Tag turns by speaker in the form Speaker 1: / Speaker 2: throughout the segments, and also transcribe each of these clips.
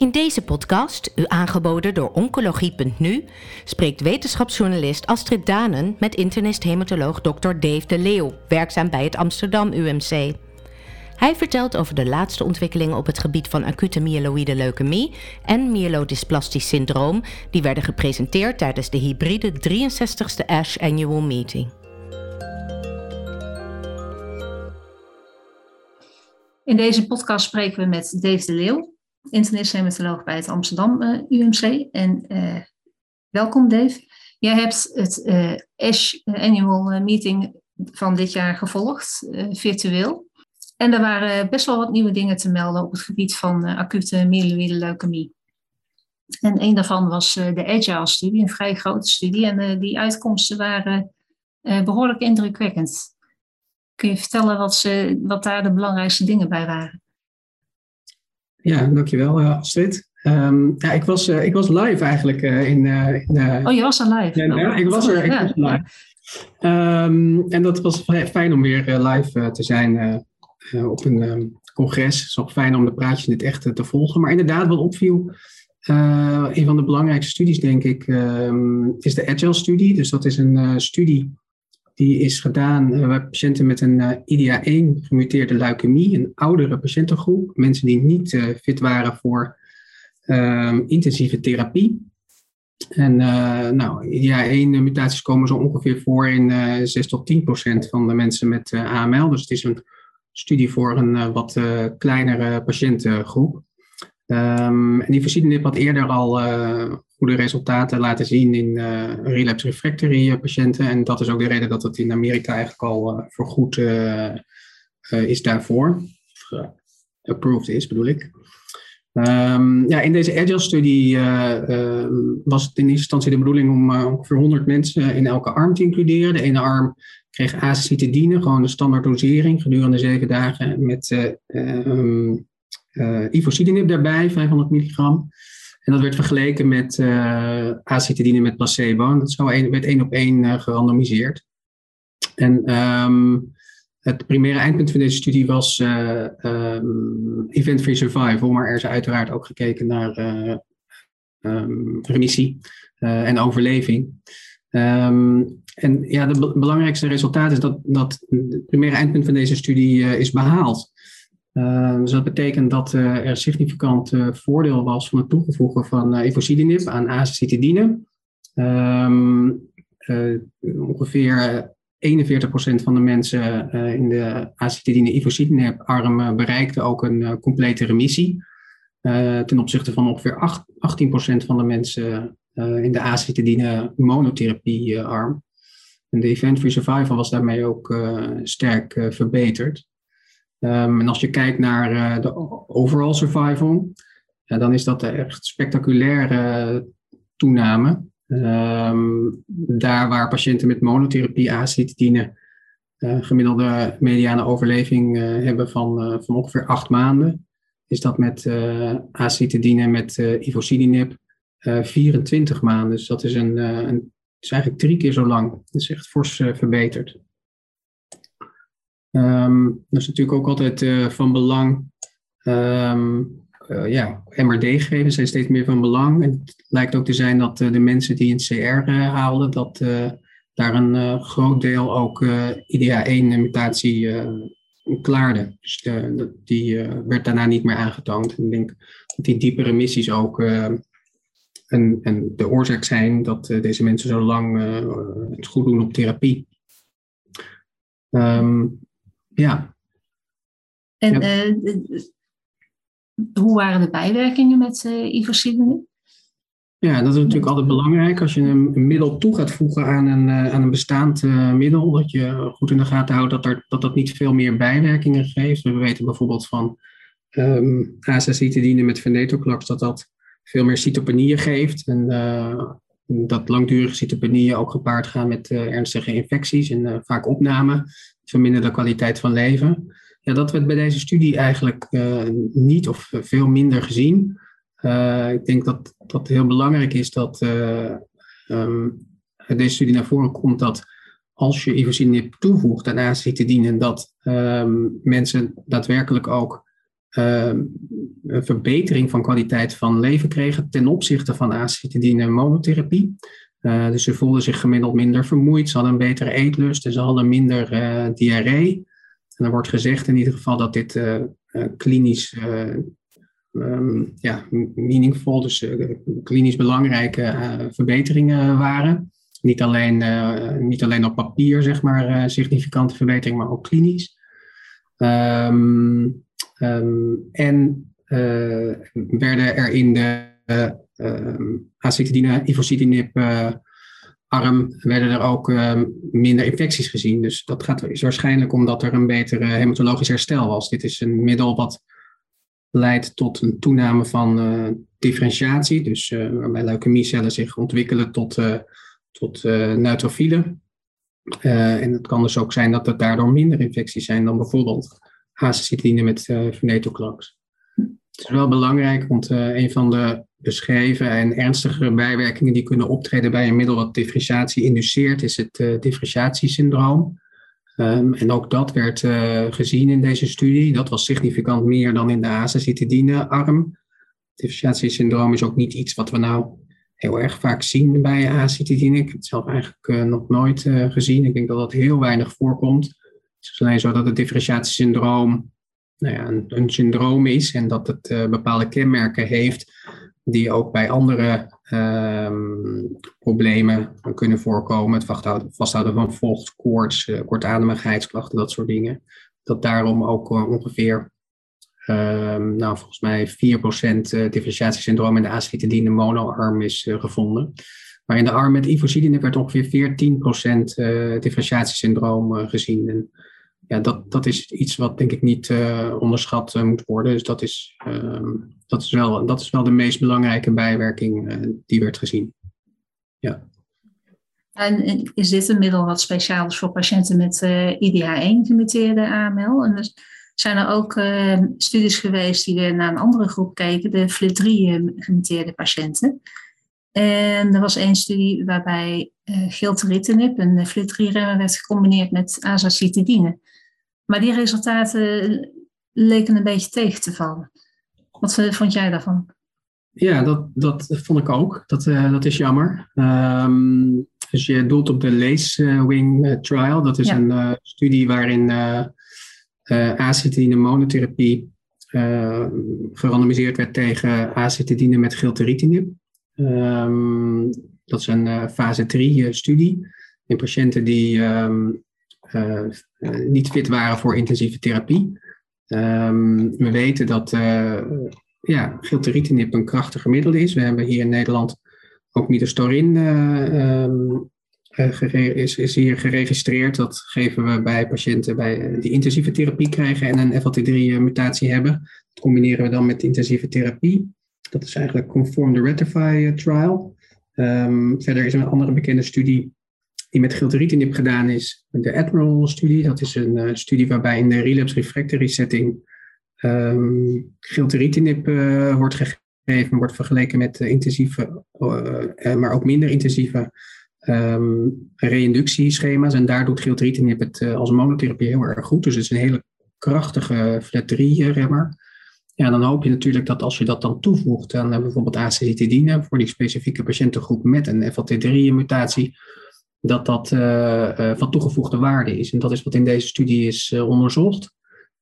Speaker 1: In deze podcast, u aangeboden door Oncologie.nu, spreekt wetenschapsjournalist Astrid Danen met internist-hematoloog Dr. Dave de Leeuw, werkzaam bij het Amsterdam UMC. Hij vertelt over de laatste ontwikkelingen op het gebied van acute myeloïde leukemie en myelodysplastisch syndroom, die werden gepresenteerd tijdens de hybride 63ste ASH Annual Meeting.
Speaker 2: In deze podcast spreken we met Dave de Leeuw, internist-hematoloog bij het Amsterdam eh, UMC. En uh, welkom Dave. Jij hebt het uh, ASH Annual Meeting van dit jaar gevolgd, virtueel. En er waren best wel wat nieuwe dingen te melden op het gebied van acute myeloïde leukemie. En een daarvan was de Agile-studie, een vrij grote studie. En die uitkomsten waren behoorlijk indrukwekkend. Kun je vertellen wat, ze, wat daar de belangrijkste dingen bij waren?
Speaker 3: Ja, dankjewel uh, Astrid. Um, ja, ik was, uh, ik was live eigenlijk uh, in, in
Speaker 2: Oh, je was er live?
Speaker 3: Ja, ik was er, ik was live. Um, en dat was fijn om weer live te zijn op een um, congres. Het is ook fijn om de praatjes in het echt te volgen. Maar inderdaad, wat opviel, een van de belangrijkste studies denk ik, is de Agile-studie. Dus dat is een studie die is gedaan bij patiënten met een uh, IDA1 gemuteerde leukemie, een oudere patiëntengroep, mensen die niet uh, fit waren voor ehm, intensieve therapie. En nou, IDA1-mutaties komen zo ongeveer voor in 6 tot 10 procent van de mensen met AML. Dus het is een studie voor een wat kleinere patiëntengroep. Um, en die voorzienenip had eerder al goede resultaten laten zien in uh, relapse refractory eh, patiënten. En dat is ook de reden dat het in Amerika eigenlijk al uh, vergoed uh, is daarvoor. approved is, bedoel ik. Um, ja, in deze Agile-studie ehm, was het in eerste instantie de bedoeling om ongeveer 100 mensen in elke arm te includeren. De ene arm kreeg azacitidine, gewoon de standaard dosering gedurende zeven dagen met um, ivosidenib daarbij, 500 milligram. En dat werd vergeleken met uh, acetidine met placebo. En dat zo een, werd één op één uh, gerandomiseerd. En um, het primaire eindpunt van deze studie was uh, um, event-free survival, maar er is uiteraard ook gekeken naar um, remissie en overleving. En ja, het belangrijkste resultaat is dat, dat het primaire eindpunt van deze studie is behaald. Uh, dus dat betekent dat uh, er significant uh, voordeel was van het toevoegen van uh, aan azacitidine. Um, ongeveer 41% van de mensen in de acetidine ivosidenib arm bereikte ook een complete remissie. ten opzichte van ongeveer 8, 18% van de mensen in de acetidine monotherapie arm. En de event-free survival was daarmee ook sterk verbeterd. Um, en als je kijkt naar uh, de overall survival, ja, dan is dat echt spectaculaire toename. Um, daar waar patiënten met monotherapie acetidine uh, gemiddelde mediane overleving uh, hebben van, uh, van ongeveer acht maanden, is dat met uh, acetidine met ivosidenib 24 maanden. Dus dat is, een, een, is eigenlijk drie keer zo lang. Dat is echt fors verbeterd. Um, dat is natuurlijk ook altijd uh, van belang. Um, uh, ja, MRD-gegevens zijn steeds meer van belang. En het lijkt ook te zijn dat uh, de mensen die een CR haalden, dat daar een groot deel ook IDA1-mutatie klaarde. Dus de, die werd daarna niet meer aangetoond. En ik denk dat die diepe remissies ook een, de oorzaak zijn dat deze mensen zo lang het goed doen op therapie. Um, ja.
Speaker 2: En ja. Uh, hoe waren de bijwerkingen met uh, eh?
Speaker 3: Ja, dat is natuurlijk altijd belangrijk. Als je een, middel toe gaat voegen aan een, uh, aan een bestaand uh, middel, dat je goed in de gaten houdt dat, er, dat dat niet veel meer bijwerkingen geeft. We weten bijvoorbeeld van um, azacitidine met venetoclax dat dat veel meer cytopenieën geeft. En uh, dat langdurige cytopenieën ook gepaard gaan met ernstige infecties en vaak opname verminderde kwaliteit van leven. Ja, dat werd bij deze studie eigenlijk uh, niet of veel minder gezien. Uh, ik denk dat dat heel belangrijk is dat uh, um, deze studie naar voren komt dat als je ivosidenib toevoegt aan acetidine, dat um, mensen daadwerkelijk ook ehm, een verbetering van kwaliteit van leven kregen ten opzichte van acetidine monotherapie. Uh, dus ze voelden zich gemiddeld minder vermoeid, ze hadden een betere eetlust en ze hadden minder uh, diarree. En er wordt gezegd in ieder geval dat dit uh, klinisch um, ja, meaningful, dus klinisch belangrijke verbeteringen waren. Niet alleen, niet alleen op papier, zeg maar, significante verbetering, maar ook klinisch. Um, um, en werden er in de acetidine, ivositinib uh, arm werden er ook uh, minder infecties gezien. Dus dat gaat, is waarschijnlijk omdat er een betere hematologisch herstel was. Dit is een middel wat leidt tot een toename van differentiatie, dus uh, waarbij leukemiecellen zich ontwikkelen tot, tot neutrofielen. en het kan dus ook zijn dat er daardoor minder infecties zijn dan bijvoorbeeld acetidine met venetoclax. Het is wel belangrijk, want een van de beschreven en ernstigere bijwerkingen die kunnen optreden bij een middel wat differentiatie induceert, is het uh, differentiatiesyndroom. Um, en ook dat werd uh, gezien in deze studie. Dat was significant meer dan in de azacitidine-arm. Differentiatiesyndroom is ook niet iets wat we nou heel erg vaak zien bij acetidine. Ik heb het zelf eigenlijk uh, nog nooit gezien. Ik denk dat dat heel weinig voorkomt. Het is alleen zo dat het differentiatiesyndroom nou ja, een syndroom is en dat het bepaalde kenmerken heeft die ook bij andere um, problemen kunnen voorkomen. Het vasthouden, van vocht, koorts, uh, kortademigheidsklachten, dat soort dingen. Dat daarom ook uh, ongeveer, um, nou volgens mij 4% uh, differentiatiesyndroom in de acetidine monoarm is gevonden. Maar in de arm met ivosidenib werd ongeveer 14% differentiatiesyndroom gezien. En ja, dat, dat is iets wat denk ik niet uh, onderschat uh, moet worden. Dus dat is, uh, dat, is wel, dat is wel de meest belangrijke bijwerking uh, die werd gezien. Ja.
Speaker 2: En is dit een middel wat speciaal is voor patiënten met IDH1-gemuteerde AML? En er zijn er ook studies geweest die weer naar een andere groep keken, de FLT3-gemuteerde patiënten. En er was één studie waarbij uh, gilteritinib, een FLT3-remmer, werd gecombineerd met azacitidine. Maar die resultaten leken een beetje tegen te vallen. Wat vond jij daarvan?
Speaker 3: Ja, dat, dat vond ik ook. Dat, uh, dat is jammer. Um, dus je doelt op de Lace-Wing uh, Trial. Dat is ja. een uh, studie waarin acetidine monotherapie gerandomiseerd werd tegen acetidine met gilteritinib. Um, dat is een fase 3 studie in patiënten die um, uh, niet fit waren voor intensieve therapie. Um, we weten dat uh, ja, gilteritinib een krachtiger middel is. We hebben hier in Nederland ook midostaurin um, is, is hier geregistreerd. Dat geven we bij patiënten bij, die intensieve therapie krijgen en een FLT3-mutatie hebben. Dat combineren we dan met intensieve therapie. Dat is eigenlijk Conform the Ratify trial. Um, verder is er een andere bekende studie die met gilteritinib gedaan is, de Admiral-studie. Dat is een uh, studie waarbij in de relapse refractory setting um, gilteritinib uh, wordt gegeven, wordt vergeleken met intensieve, uh, maar ook minder intensieve um, reinductieschema's. En daar doet gilteritinib het als monotherapie heel erg goed. Dus het is een hele krachtige FLT3-remmer. Ja, dan hoop je natuurlijk dat als je dat dan toevoegt aan bijvoorbeeld acetidine voor die specifieke patiëntengroep met een FLT3-mutatie, dat dat uh, van toegevoegde waarde is. En dat is wat in deze studie is uh, onderzocht.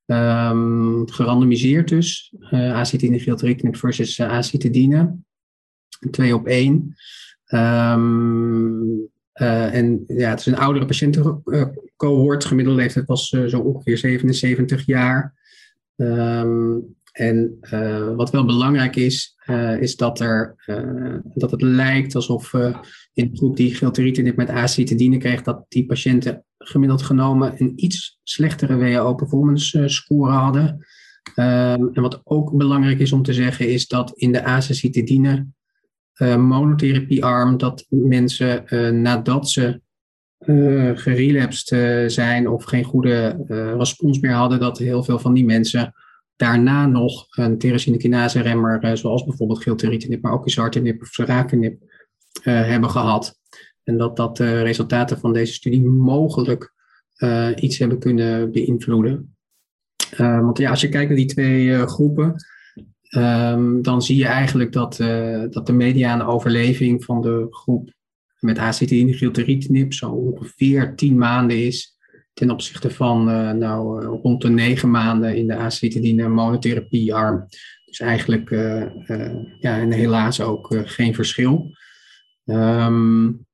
Speaker 3: Um, gerandomiseerd dus, uh, gilteritinib versus acetidine. Twee op één. Um, en ja, het is een oudere patiëntencohort. Gemiddelde leeftijd was zo ongeveer 77 jaar. Um, en uh, wat wel belangrijk is, uh, is dat, er, uh, dat het lijkt alsof in de groep die gilteritinib met acetidine kreeg, dat die patiënten gemiddeld genomen een iets slechtere WHO performance score hadden. En wat ook belangrijk is om te zeggen, is dat in de acetidine monotherapiearm, dat mensen nadat ze gerelapsed zijn of geen goede respons meer hadden, dat heel veel van die mensen daarna nog een tyrosinekinase remmer, eh, zoals bijvoorbeeld gilteritinib, maar ook isartinib of sorafenib, uh, hebben gehad. En dat dat de resultaten van deze studie mogelijk iets hebben kunnen beïnvloeden. want ja, als je kijkt naar die twee groepen, ehm, dan zie je eigenlijk dat, dat de mediane overleving van de groep met acetylene gilteritinib zo ongeveer 10 maanden is ten opzichte van nou, rond de 9 maanden in de acetylene monotherapiearm. Dus eigenlijk ja, en helaas ook geen verschil. Um,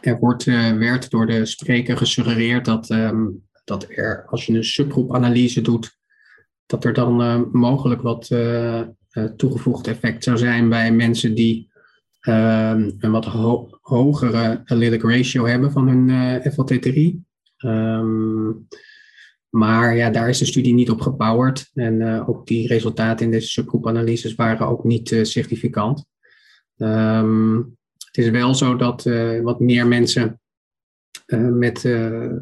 Speaker 3: er wordt, werd door de spreker gesuggereerd dat, um, dat er, als je een subgroepanalyse doet, dat er dan mogelijk wat toegevoegd effect zou zijn bij mensen die um, een wat ho hogere allelic ratio hebben van hun FLT3. Maar ja, daar is de studie niet op gebouwd en ook die resultaten in deze subgroepanalyses waren ook niet significant. Um, het is wel zo dat uh, wat meer mensen met uh,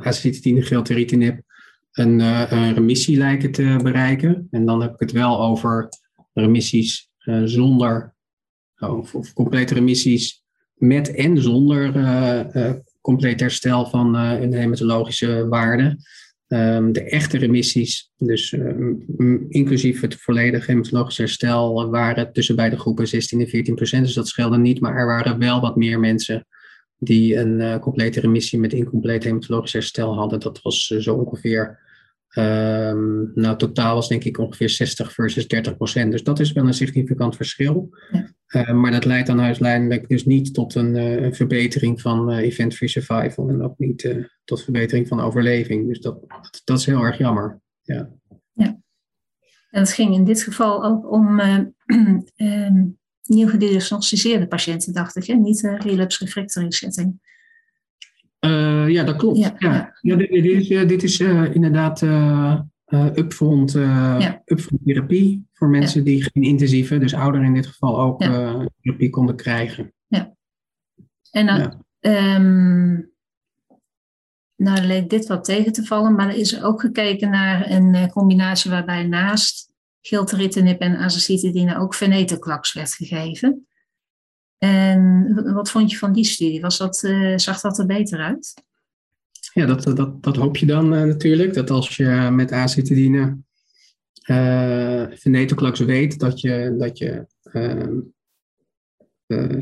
Speaker 3: acetylene een, een, remissie lijken te bereiken. En dan heb ik het wel over remissies zonder, of, of, complete remissies met en zonder compleet herstel van een hematologische waarde. Um, de echte remissies, dus um, inclusief het volledige hematologisch herstel, waren tussen beide groepen 16 en 14 procent. Dus dat scheelde niet, maar er waren wel wat meer mensen die een uh, complete remissie met incompleet hematologisch herstel hadden. Dat was uh, zo ongeveer, um, nou totaal was denk ik ongeveer 60 versus 30 procent. Dus dat is wel een significant verschil. Ja. Uh, maar dat leidt dan uiteindelijk dus niet tot een, een verbetering van event-free survival en ook niet tot verbetering van overleving. Dus dat, dat, is heel erg jammer. Ja.
Speaker 2: ja. En het ging in dit geval ook om uh, nieuw gediagnosticeerde patiënten, dacht ik, hè? niet relapse refractory setting.
Speaker 3: Uh, ja, dat klopt. Ja, ja. ja. dit, is, dit is inderdaad upfront, ja. upfront therapie voor mensen die geen intensieve, dus ouderen in dit geval ook, therapie konden krijgen.
Speaker 2: Ja. En dan, um, nou leek dit wat tegen te vallen, maar er is ook gekeken naar een eh, combinatie waarbij naast gilteritinib en azacitidine ook venetoclax werd gegeven. En wat vond je van die studie? Was dat, uh, zag dat er beter uit?
Speaker 3: Ja, dat, dat, dat hoop je dan uh, natuurlijk. Dat als je met acetidine uh, venetoclax weet dat je, dat je ehm,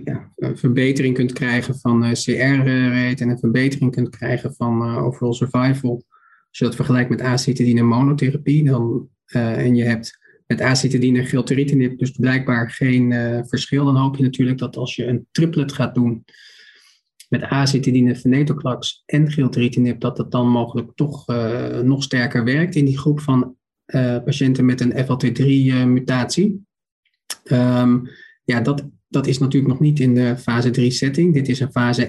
Speaker 3: ja, een verbetering kunt krijgen van CR-rate en een verbetering kunt krijgen van overall survival. Als je dat vergelijkt met acetidine monotherapie, dan, en je hebt met acetidine en gilteritinib dus blijkbaar geen verschil, dan hoop je natuurlijk dat als je een triplet gaat doen met acetidine, venetoclax en gilteritinib, dat dat dan mogelijk toch nog sterker werkt in die groep van patiënten met een FLT3-mutatie. Um, ja, dat dat is natuurlijk nog niet in de fase 3 setting. Dit is een fase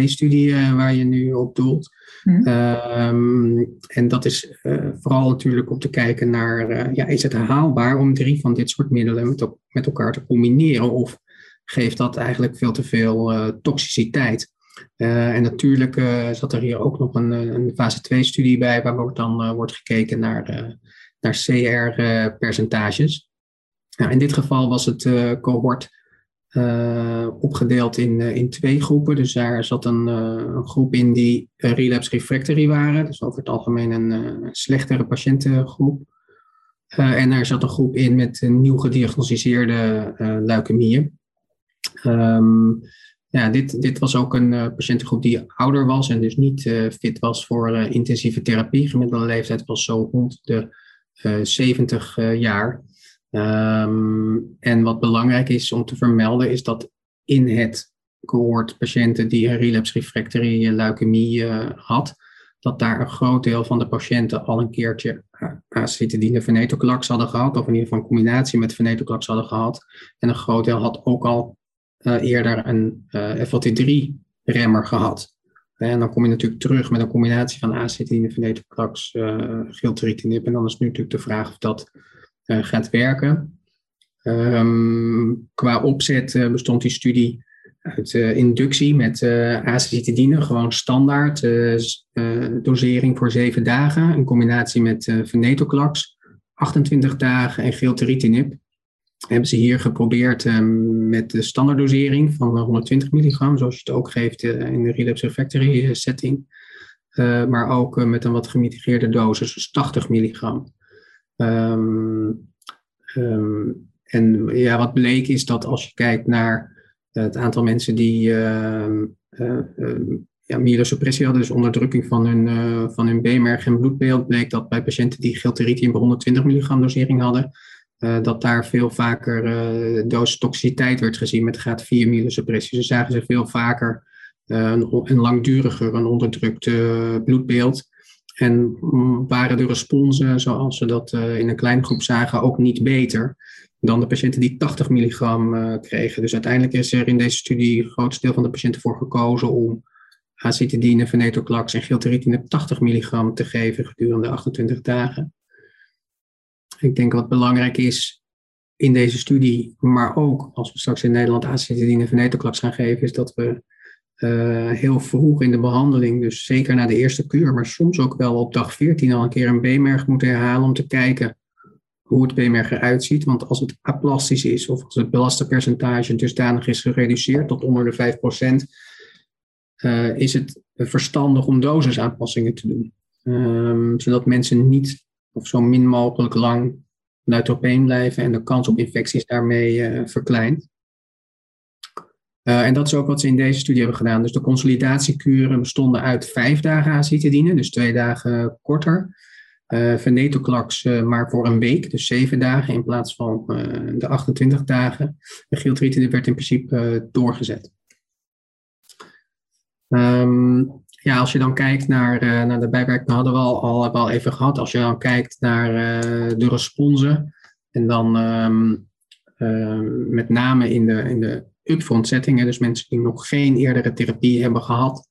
Speaker 3: 1-2 studie uh, waar je nu op doelt. Mm. Um, en dat is uh, vooral natuurlijk om te kijken naar, uh, ja, is het haalbaar om drie van dit soort middelen met, met elkaar te combineren? Of geeft dat eigenlijk veel te veel toxiciteit? en natuurlijk zat er hier ook nog een, een fase 2 studie bij, waar dan wordt gekeken naar, naar CR-percentages. Nou, in dit geval was het cohort uh, opgedeeld in, uh, in twee groepen. Dus daar zat een, een groep in die relapse refractory waren. Dus over het algemeen een slechtere patiëntengroep. en daar zat een groep in met nieuw gediagnosticeerde leukemieën. Um, ja, dit, dit was ook een patiëntengroep die ouder was en dus niet fit was voor intensieve therapie. Gemiddelde leeftijd was zo rond de 70 jaar. Ehm, en wat belangrijk is om te vermelden, is dat in het cohort patiënten die een relapse refractory leukemie uh, had, dat daar een groot deel van de patiënten al een keertje acetidine venetoclax hadden gehad, of in ieder geval een combinatie met venetoclax hadden gehad. En een groot deel had ook al eerder een uh, eh, FLT3-remmer gehad. En dan kom je natuurlijk terug met een combinatie van acetidine venetoclax, uh, gilteritinib. En dan is nu natuurlijk de vraag of dat eh, gaat werken. Ehm, qua opzet eh, bestond die studie uit uh, inductie met uh, acetidine, gewoon standaard dosering voor zeven dagen, in combinatie met venetoclax, 28 dagen en gilteritinib. Hebben ze hier geprobeerd ehm, met de standaarddosering van 120 milligram, zoals je het ook geeft in de relapse refractory setting. maar ook met een wat gemitigeerde dosis, dus 80 milligram. Ehm, en ja, wat bleek is dat als je kijkt naar het aantal mensen die uh, ja, myelosuppressie hadden, dus onderdrukking van hun, uh, van hun B-merg en bloedbeeld, bleek dat bij patiënten die gilteritinib 120 milligram dosering hadden, uh, dat daar veel vaker uh, dosis toxiciteit werd gezien met graad 4 myelosuppressie. Ze zagen ze veel vaker een, een langduriger, een onderdrukt bloedbeeld. En mm, waren de responsen, zoals ze dat in een kleine groep zagen, ook niet beter dan de patiënten die 80 milligram uh, kregen. Dus uiteindelijk is er in deze studie een groot deel van de patiënten voor gekozen om acetidine, venetoclax en gilteritine 80 milligram te geven gedurende 28 dagen. Ik denk wat belangrijk is in deze studie, maar ook als we straks in Nederland acetidine en venetoclax gaan geven, is dat we uh, heel vroeg in de behandeling, dus zeker na de eerste kuur, maar soms ook wel op dag 14 al een keer een B-merg moeten herhalen om te kijken hoe het BMR eruit ziet. Want als het aplastisch is of als het belastenpercentage dusdanig is gereduceerd tot onder de 5%, uh, eh, is het verstandig om dosisaanpassingen te doen. Um, zodat mensen niet of zo min mogelijk lang neutropeen blijven en de kans op infecties daarmee uh, verkleint. Uh, en dat is ook wat ze in deze studie hebben gedaan. Dus de consolidatiekuren bestonden uit vijf dagen acetidine, dus twee dagen korter. Uh, venetoclax uh, maar voor een week, dus zeven dagen in plaats van de 28 dagen. De gilteritinib werd in principe doorgezet. Um, ja, als je dan kijkt naar, naar de bijwerkingen, hadden we al, al, al even gehad. Als je dan kijkt naar de responsen en dan um, met name in de, in de upfront settingen, dus mensen die nog geen eerdere therapie hebben gehad,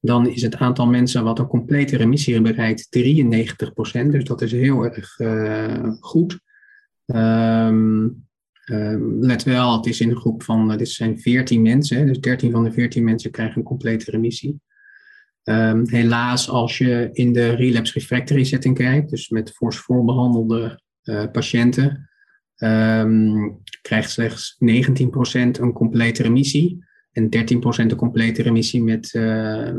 Speaker 3: dan is het aantal mensen wat een complete remissie bereikt 93%. Dus dat is heel erg uh, goed. Um, let wel, het is in een groep van, uh, dit zijn 14 mensen, dus 13 van de 14 mensen krijgen een complete remissie. Um, helaas, als je in de relapse refractory setting kijkt, dus met fors voorbehandelde uh, patiënten, krijgt slechts 19% een complete remissie en 13% de complete remissie met, uh,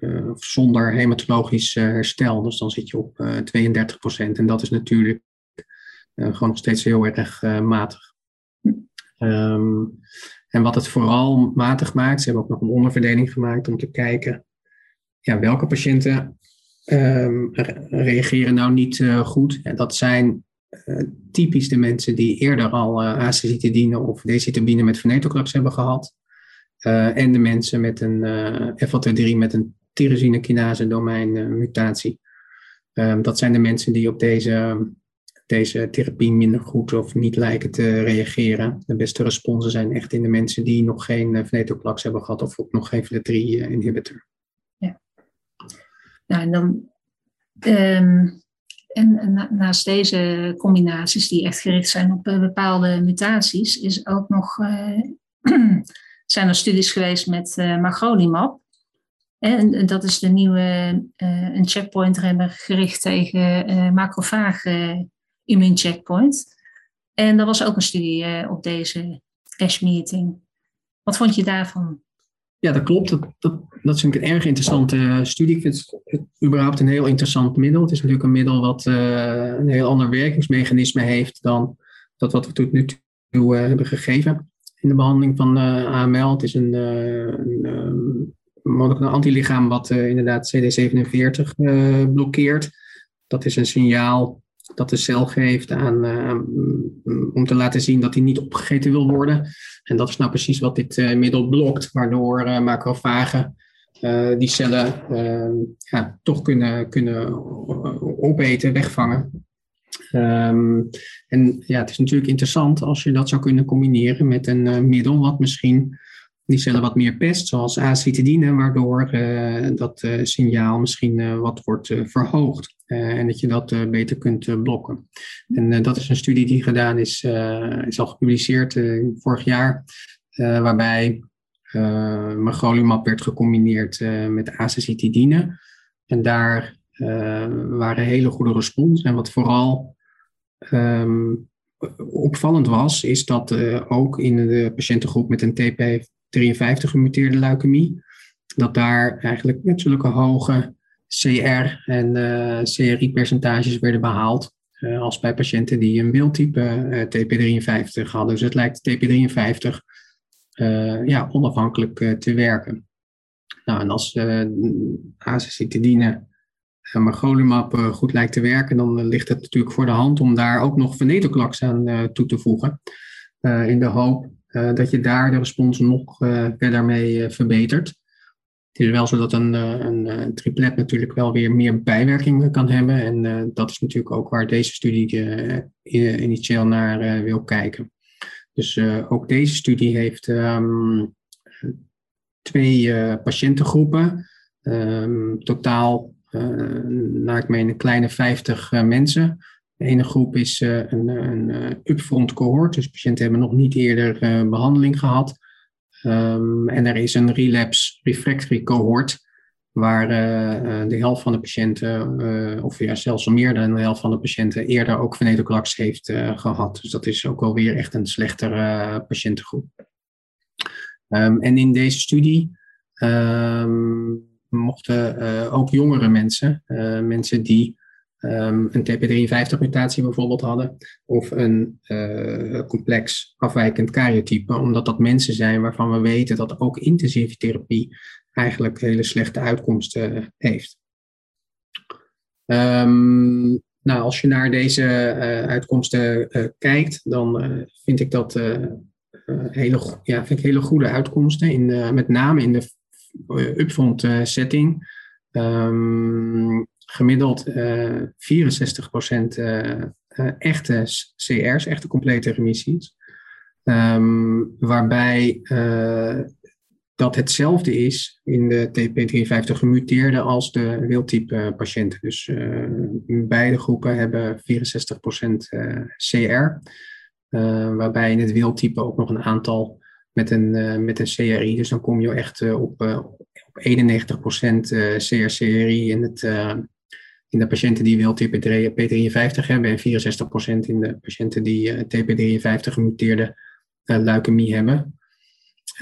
Speaker 3: uh, zonder hematologisch uh, herstel. Dus dan zit je op 32%. En dat is natuurlijk gewoon nog steeds heel erg matig. Um, en wat het vooral matig maakt, ze hebben ook nog een onderverdeling gemaakt om te kijken ja, welke patiënten um, reageren nou niet goed. En dat zijn typisch de mensen die eerder al acetidine of decitabine met venetoclax hebben gehad. Uh, en de mensen met een uh, eh, FLT3 met een tyrosine kinase domein uh, mutatie. Um, dat zijn de mensen die op deze, deze therapie minder goed of niet lijken te reageren. De beste responsen zijn echt in de mensen die nog geen venetoclax hebben gehad of ook nog geen FLT3-inhibitor.
Speaker 2: Ja. Nou, en dan... Um... En naast deze combinaties die echt gericht zijn op bepaalde mutaties, is ook nog zijn er studies geweest met uh. En dat is de nieuwe een checkpoint remmer gericht tegen uh, macrofage immuuncheckpoint. En er was ook een studie op deze ASH-meeting. Wat vond je daarvan?
Speaker 3: Ja, dat klopt. Dat, dat, dat is een erg interessante studie. Ik vind het überhaupt een heel interessant middel. Het is natuurlijk een middel wat een heel ander werkingsmechanisme heeft dan dat wat we tot nu toe hebben gegeven in de behandeling van eh, AML. Het is een, een, een antilichaam wat inderdaad CD47 blokkeert. Dat is een signaal dat de cel geeft aan, om te laten zien dat hij niet opgegeten wil worden. En dat is nou precies wat dit middel blokt, waardoor macrofagen die cellen ja, toch kunnen, kunnen opeten, wegvangen. Um, en ja, het is natuurlijk interessant als je dat zou kunnen combineren met een uh, middel wat misschien die cellen wat meer pest, zoals acetidine, waardoor uh, dat uh, signaal misschien wat wordt verhoogd en dat je dat beter kunt blokken. En dat is een studie die gedaan is, is al gepubliceerd vorig jaar, waarbij magrolimab werd gecombineerd met acetidine. En daar waren hele goede respons. En wat vooral um, opvallend was, is dat uh, ook in de patiëntengroep met een TP53 gemuteerde leukemie, dat daar eigenlijk met zulke hoge CR en CRI-percentages werden behaald. als bij patiënten die een wildtype TP53 hadden. Dus het lijkt TP53 ja, onafhankelijk te werken. Nou, en als uh, magrolimab goed lijkt te werken, dan ligt het natuurlijk voor de hand om daar ook nog venetoclax aan toe te voegen. in de hoop dat je daar de respons nog uh, verder mee uh, verbetert. Het is wel zo dat een, een, triplet natuurlijk wel weer meer bijwerkingen kan hebben. En dat is natuurlijk ook waar deze studie initieel naar wil kijken. Dus ook deze studie heeft um, twee patiëntengroepen. Um, totaal, naar ik meen, een kleine 50 mensen. De ene groep is uh, een, een uh, upfront cohort, dus patiënten hebben nog niet eerder behandeling gehad. Um, en er is een relapse refractory cohort, waar de helft van de patiënten, of ja, zelfs meer dan de helft van de patiënten, eerder ook venetoclax heeft gehad. Dus dat is ook wel weer echt een slechtere patiëntengroep. Um, en in deze studie um, mochten ook jongere mensen, mensen die um, een TP53-mutatie bijvoorbeeld hadden, of een uh, complex afwijkend karyotype, omdat dat mensen zijn waarvan we weten dat ook intensieve therapie eigenlijk hele slechte uitkomsten heeft. Um, nou, als je naar deze uh, uitkomsten kijkt, dan vind ik dat hele, ja, vind ik hele goede uitkomsten, in, met name in de upfront setting. Um, gemiddeld uh, 64% uh, echte CR's, echte complete remissies. Um, waarbij dat hetzelfde is in de TP53 gemuteerde als de wildtype patiënten. Dus beide groepen hebben 64% CR. waarbij in het wildtype ook nog een aantal met een, met een CRI. Dus dan kom je echt op, op 91% CR-CRI in het in de patiënten die wildtype P53 hebben en 64% in de patiënten die uh, TP53 gemuteerde uh, leukemie hebben.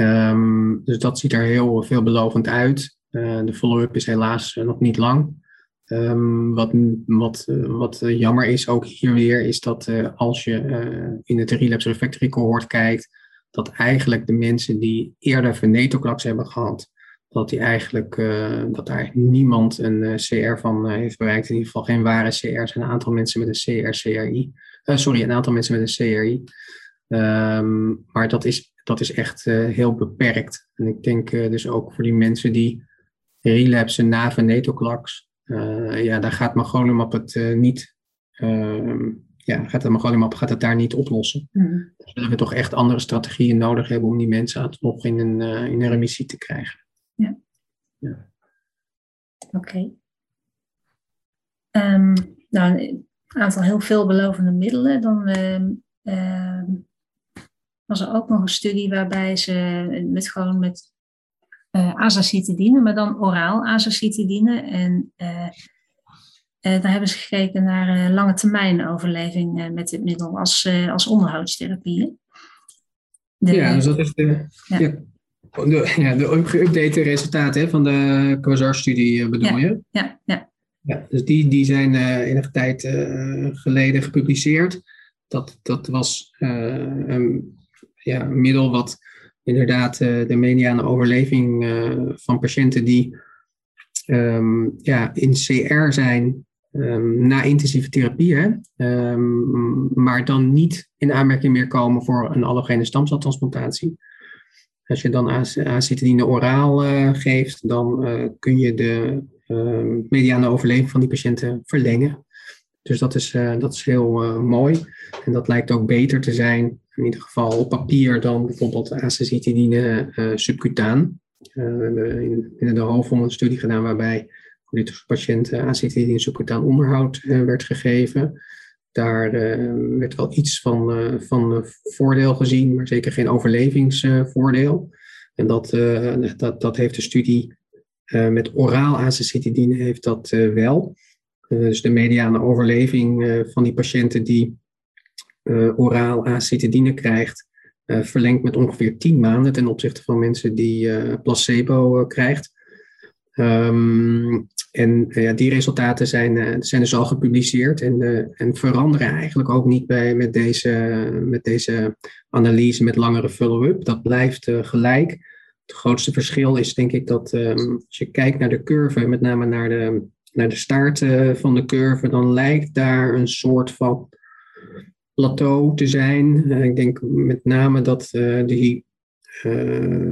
Speaker 3: Um, dus dat ziet er heel veelbelovend uit. Uh, de follow-up is helaas nog niet lang. Um, wat, wat, wat jammer is ook hier weer, is dat als je in het relapse refractory cohort kijkt, dat eigenlijk de mensen die eerder venetoclax hebben gehad, dat, die eigenlijk, uh, dat daar niemand een uh, CR van uh, heeft bereikt. In ieder geval geen ware CR's. Een aantal mensen met een CR-CRI. sorry, een aantal mensen met een CRI. Um, ehm, maar dat is, dat is echt heel beperkt. En ik denk dus ook voor die mensen die relapsen na venetoclax. ja, daar gaat magrolimab het niet... Ehm, ja, gaat de magrolimab gaat het daar niet oplossen. Mm. Dan zullen we toch echt andere strategieën nodig hebben om die mensen nog in een, in een remissie te krijgen.
Speaker 2: Ja. ja. Oké. Okay. Um, ehm, nou, een aantal heel veelbelovende middelen. Dan uh, was er ook nog een studie waarbij ze met gewoon met uh, azacitidine, maar dan oraal azacitidine. En uh, daar hebben ze gekeken naar lange termijn overleving met dit middel als, als onderhoudstherapie.
Speaker 3: ja, dus dat is de. ja. De, ja, de geüpdate resultaten van de Quasar-studie eh, bedoel je?
Speaker 2: Ja, ja.
Speaker 3: ja dus die, die zijn uh, enige tijd uh, geleden gepubliceerd. Dat, dat was uh, een ja, middel wat inderdaad de mediane overleving van patiënten die um, ja, in CR zijn um, na intensieve therapie, hè, um, maar dan niet in aanmerking meer komen voor een allogene stamceltransplantatie. Als je dan acetidine oraal uh, geeft, dan uh, kun je de uh, mediane overleving van die patiënten verlengen. Dus dat is, dat is heel mooi. En dat lijkt ook beter te zijn, in ieder geval op papier, dan bijvoorbeeld acetidine subcutaan. we hebben in, in de hoofdvond een studie gedaan waarbij voor dit patiënten acetidine subcutaan onderhoud werd gegeven. Daar uh, werd wel iets van, uh, van voordeel gezien, maar zeker geen overlevingsvoordeel. en dat, uh, dat, dat heeft de studie met oraal azacitidine heeft dat wel. dus de mediane overleving van die patiënten die oraal acetidine krijgt, verlengt met ongeveer 10 maanden ten opzichte van mensen die placebo krijgt. Um, en ja, die resultaten zijn, zijn dus al gepubliceerd en, en veranderen eigenlijk ook niet bij, met, deze, met deze analyse met langere follow-up. Dat blijft gelijk. Het grootste verschil is denk ik dat ehm, als je kijkt naar de curve, met name naar de, naar de staart van de curve, dan lijkt daar een soort van plateau te zijn. ik denk met name dat die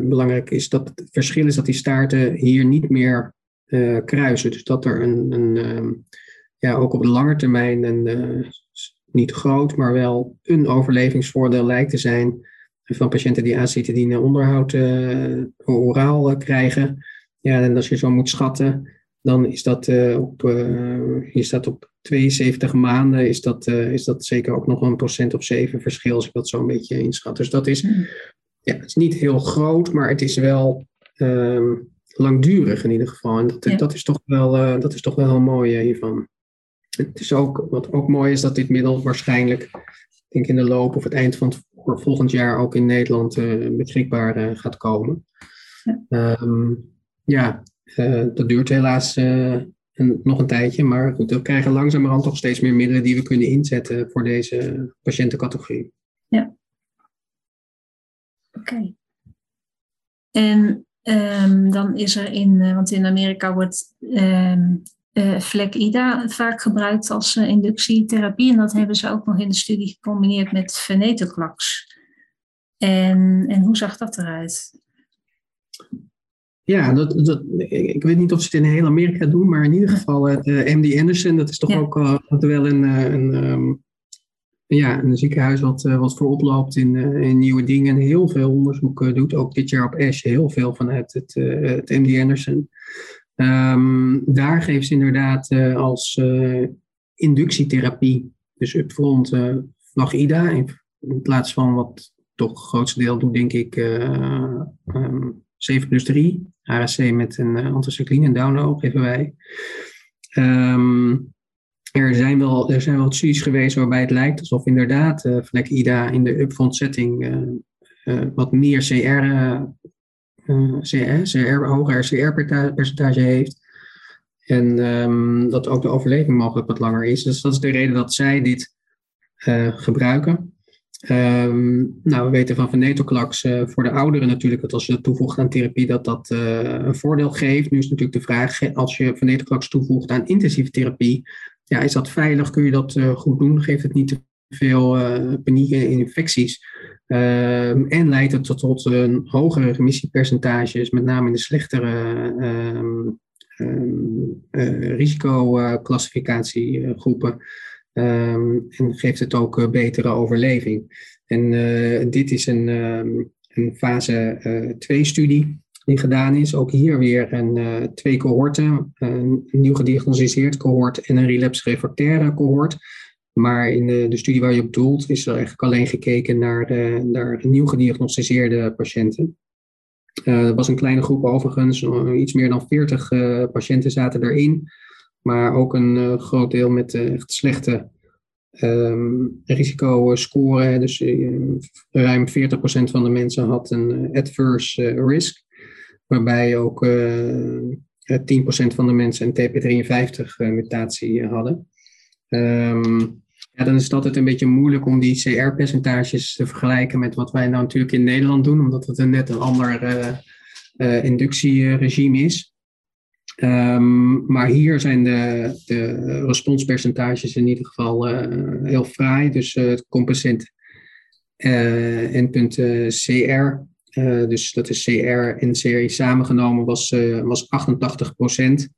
Speaker 3: belangrijk is dat het verschil is dat die staarten hier niet meer uh, kruisen. Dus dat er een, een uh, ja, ook op de lange termijn een eh, niet groot, maar wel een overlevingsvoordeel lijkt te zijn van patiënten die acetidine onderhoud oraal krijgen. Ja, en als je zo moet schatten, dan is dat op, hier staat op 72 maanden, is dat, is dat zeker ook nog een procent of zeven verschil, als ik dat zo een beetje inschat. Dus dat is hmm ja, het is niet heel groot, maar het is wel ehm, langdurig in ieder geval. En dat, dat, is, toch wel, uh, dat is toch wel heel mooi uh, hiervan. Het is ook, wat ook mooi is, dat dit middel waarschijnlijk, ik denk in de loop of het eind van het volgend jaar ook in Nederland uh, beschikbaar gaat komen. Ja, um, ja dat duurt helaas nog een tijdje, maar goed, we krijgen langzamerhand toch steeds meer middelen die we kunnen inzetten voor deze patiëntencategorie.
Speaker 2: Ja, Oké. En um, dan is er in, uh, want in Amerika wordt um, uh, FLEC-IDA vaak gebruikt als uh, inductietherapie. En dat hebben ze ook nog in de studie gecombineerd met venetoclax. En, en hoe zag dat eruit?
Speaker 3: Ja, dat, dat, ik weet niet of ze het in heel Amerika doen, maar in ieder geval het MD Anderson, dat is toch ook wel een, een um, ja, een ziekenhuis wat, uh, wat voorop loopt in, uh, in nieuwe dingen en heel veel onderzoek uh, doet. Ook dit jaar op ASH heel veel vanuit het, het MD Anderson. Um, daar geeft ze inderdaad als inductietherapie, dus upfront Flagida, in, in, plaats van wat toch het grootste deel doet, denk ik, um, 7 plus 3, HRC met een anticycline en download geven wij. Um, er zijn wel, er zijn wel studies geweest waarbij het lijkt alsof inderdaad uh, Vlek IDA in de upfront setting uh, uh, wat meer CR, CR, CR, hoger CR-percentage heeft. En um, dat ook de overleving mogelijk wat langer is. Dus dat is de reden dat zij dit gebruiken. Um, nou, we weten van venetoclax uh, voor de ouderen natuurlijk dat als je dat toevoegt aan therapie, dat dat een voordeel geeft. Nu is natuurlijk de vraag, als je venetoclax toevoegt aan intensieve therapie, ja, is dat veilig? Kun je dat uh, goed doen? Geeft het niet te veel uh, paniek en infecties? Uh, en leidt het tot, tot een hogere remissiepercentages, met name in de slechtere um, um, risicoclassificatiegroepen. en geeft het ook betere overleving. En dit is een, een fase 2 studie die gedaan is. Ook hier weer een, uh, twee cohorten, een nieuw gediagnosticeerd cohort en een relapse-refractaire cohort. Maar in de, de, studie waar je op doelt is er eigenlijk alleen gekeken naar, de, naar nieuw gediagnosticeerde patiënten. Uh, was een kleine groep overigens, iets meer dan 40 uh, eh, patiënten zaten erin. Maar ook een groot deel met echt slechte um, risicoscore. Dus ruim 40% van de mensen had een adverse risk waarbij ook uh, eh, 10% van de mensen een TP53-mutatie eh, hadden. Um, ja, dan is het altijd een beetje moeilijk om die CR-percentages te vergelijken met wat wij nou natuurlijk in Nederland doen, omdat het een net een ander uh, inductieregime is. Um, maar hier zijn de, de responspercentages in ieder geval heel fraai. Dus het composite endpunt CR uh, dus dat is CR en CRI samengenomen was, uh, was 88 procent.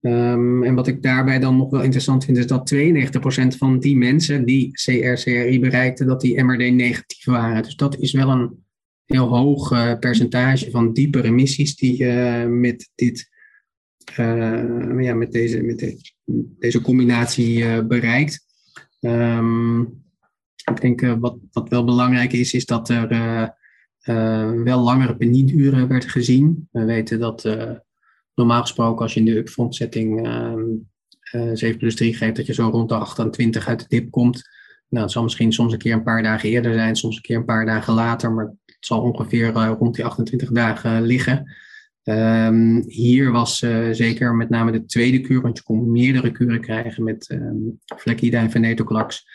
Speaker 3: Um, en wat ik daarbij dan nog wel interessant vind, is dat 92% van die mensen die CR-CRI bereikten, dat die MRD negatief waren. Dus dat is wel een heel hoog uh, percentage van diepe remissies die met, dit, ja, met, deze, met de, deze combinatie bereikt. Um, ik denk wat, wat wel belangrijk is, is dat er wel langere penieduren werd gezien. We weten dat uh, normaal gesproken als je in de upfront setting uh, ehm, 7 eh, plus 3 geeft, dat je zo rond de 28 uit de dip komt. Nou, het zal misschien soms een keer een paar dagen eerder zijn, soms een keer een paar dagen later, maar het zal ongeveer rond die 28 dagen liggen. Ehm, hier was zeker met name de tweede kuur, want je kon meerdere kuren krijgen met um, Fleckida en venetoclax,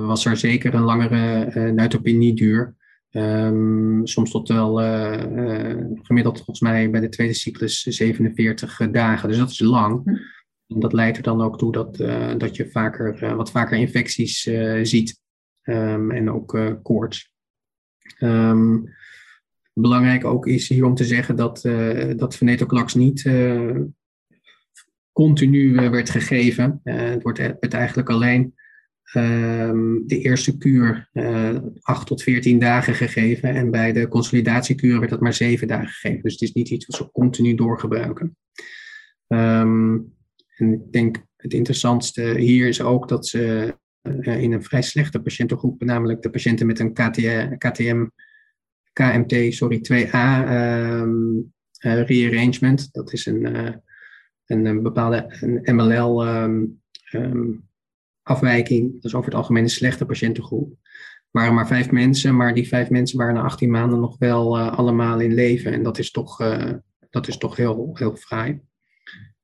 Speaker 3: was er zeker een langere uh, neutropenie duur. Um, soms tot wel uh, gemiddeld volgens mij bij de tweede cyclus 47 dagen. Dus dat is lang. Hm. En dat leidt er dan ook toe dat, dat je vaker, wat vaker infecties ziet. Um, en ook koorts. Um, belangrijk ook is hier om te zeggen dat, dat venetoclax niet continu werd gegeven. het wordt het eigenlijk alleen Ehm, de eerste kuur uh, eh, 8 tot 14 dagen gegeven. En bij de consolidatiekuur werd dat maar 7 dagen gegeven. Dus het is niet iets wat we continu doorgebruiken. Um, en ik denk het interessantste hier is ook dat ze uh, in een vrij slechte patiëntengroep, namelijk de patiënten met een KTM, KMT sorry, 2A um, uh, rearrangement. Dat is een, een, een, bepaalde een MLL afwijking. Dat is over het algemeen een slechte patiëntengroep. Er waren maar vijf mensen, maar die vijf mensen waren na 18 maanden nog wel uh, allemaal in leven. En dat is toch, uh, dat is toch heel, heel fraai.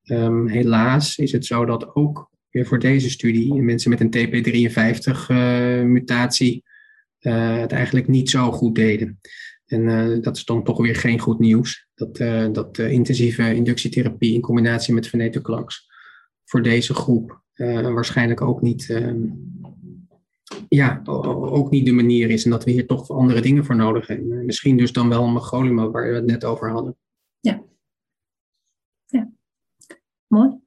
Speaker 3: Um, helaas is het zo dat ook weer voor deze studie mensen met een TP53-mutatie uh, het eigenlijk niet zo goed deden. En dat is dan toch weer geen goed nieuws. Dat, dat intensieve inductietherapie in combinatie met venetoclax voor deze groep uh, waarschijnlijk ook niet, uh, ja, ook niet de manier is. En dat we hier toch andere dingen voor nodig hebben. Misschien dus dan wel een megolima waar we het net over hadden.
Speaker 2: Ja. Ja. Mooi.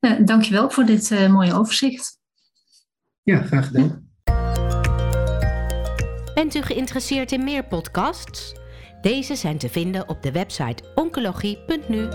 Speaker 2: Uh, dankjewel voor dit uh, mooie overzicht.
Speaker 3: Ja, graag gedaan.
Speaker 1: Bent u geïnteresseerd in meer podcasts? Deze zijn te vinden op de website oncologie.nu.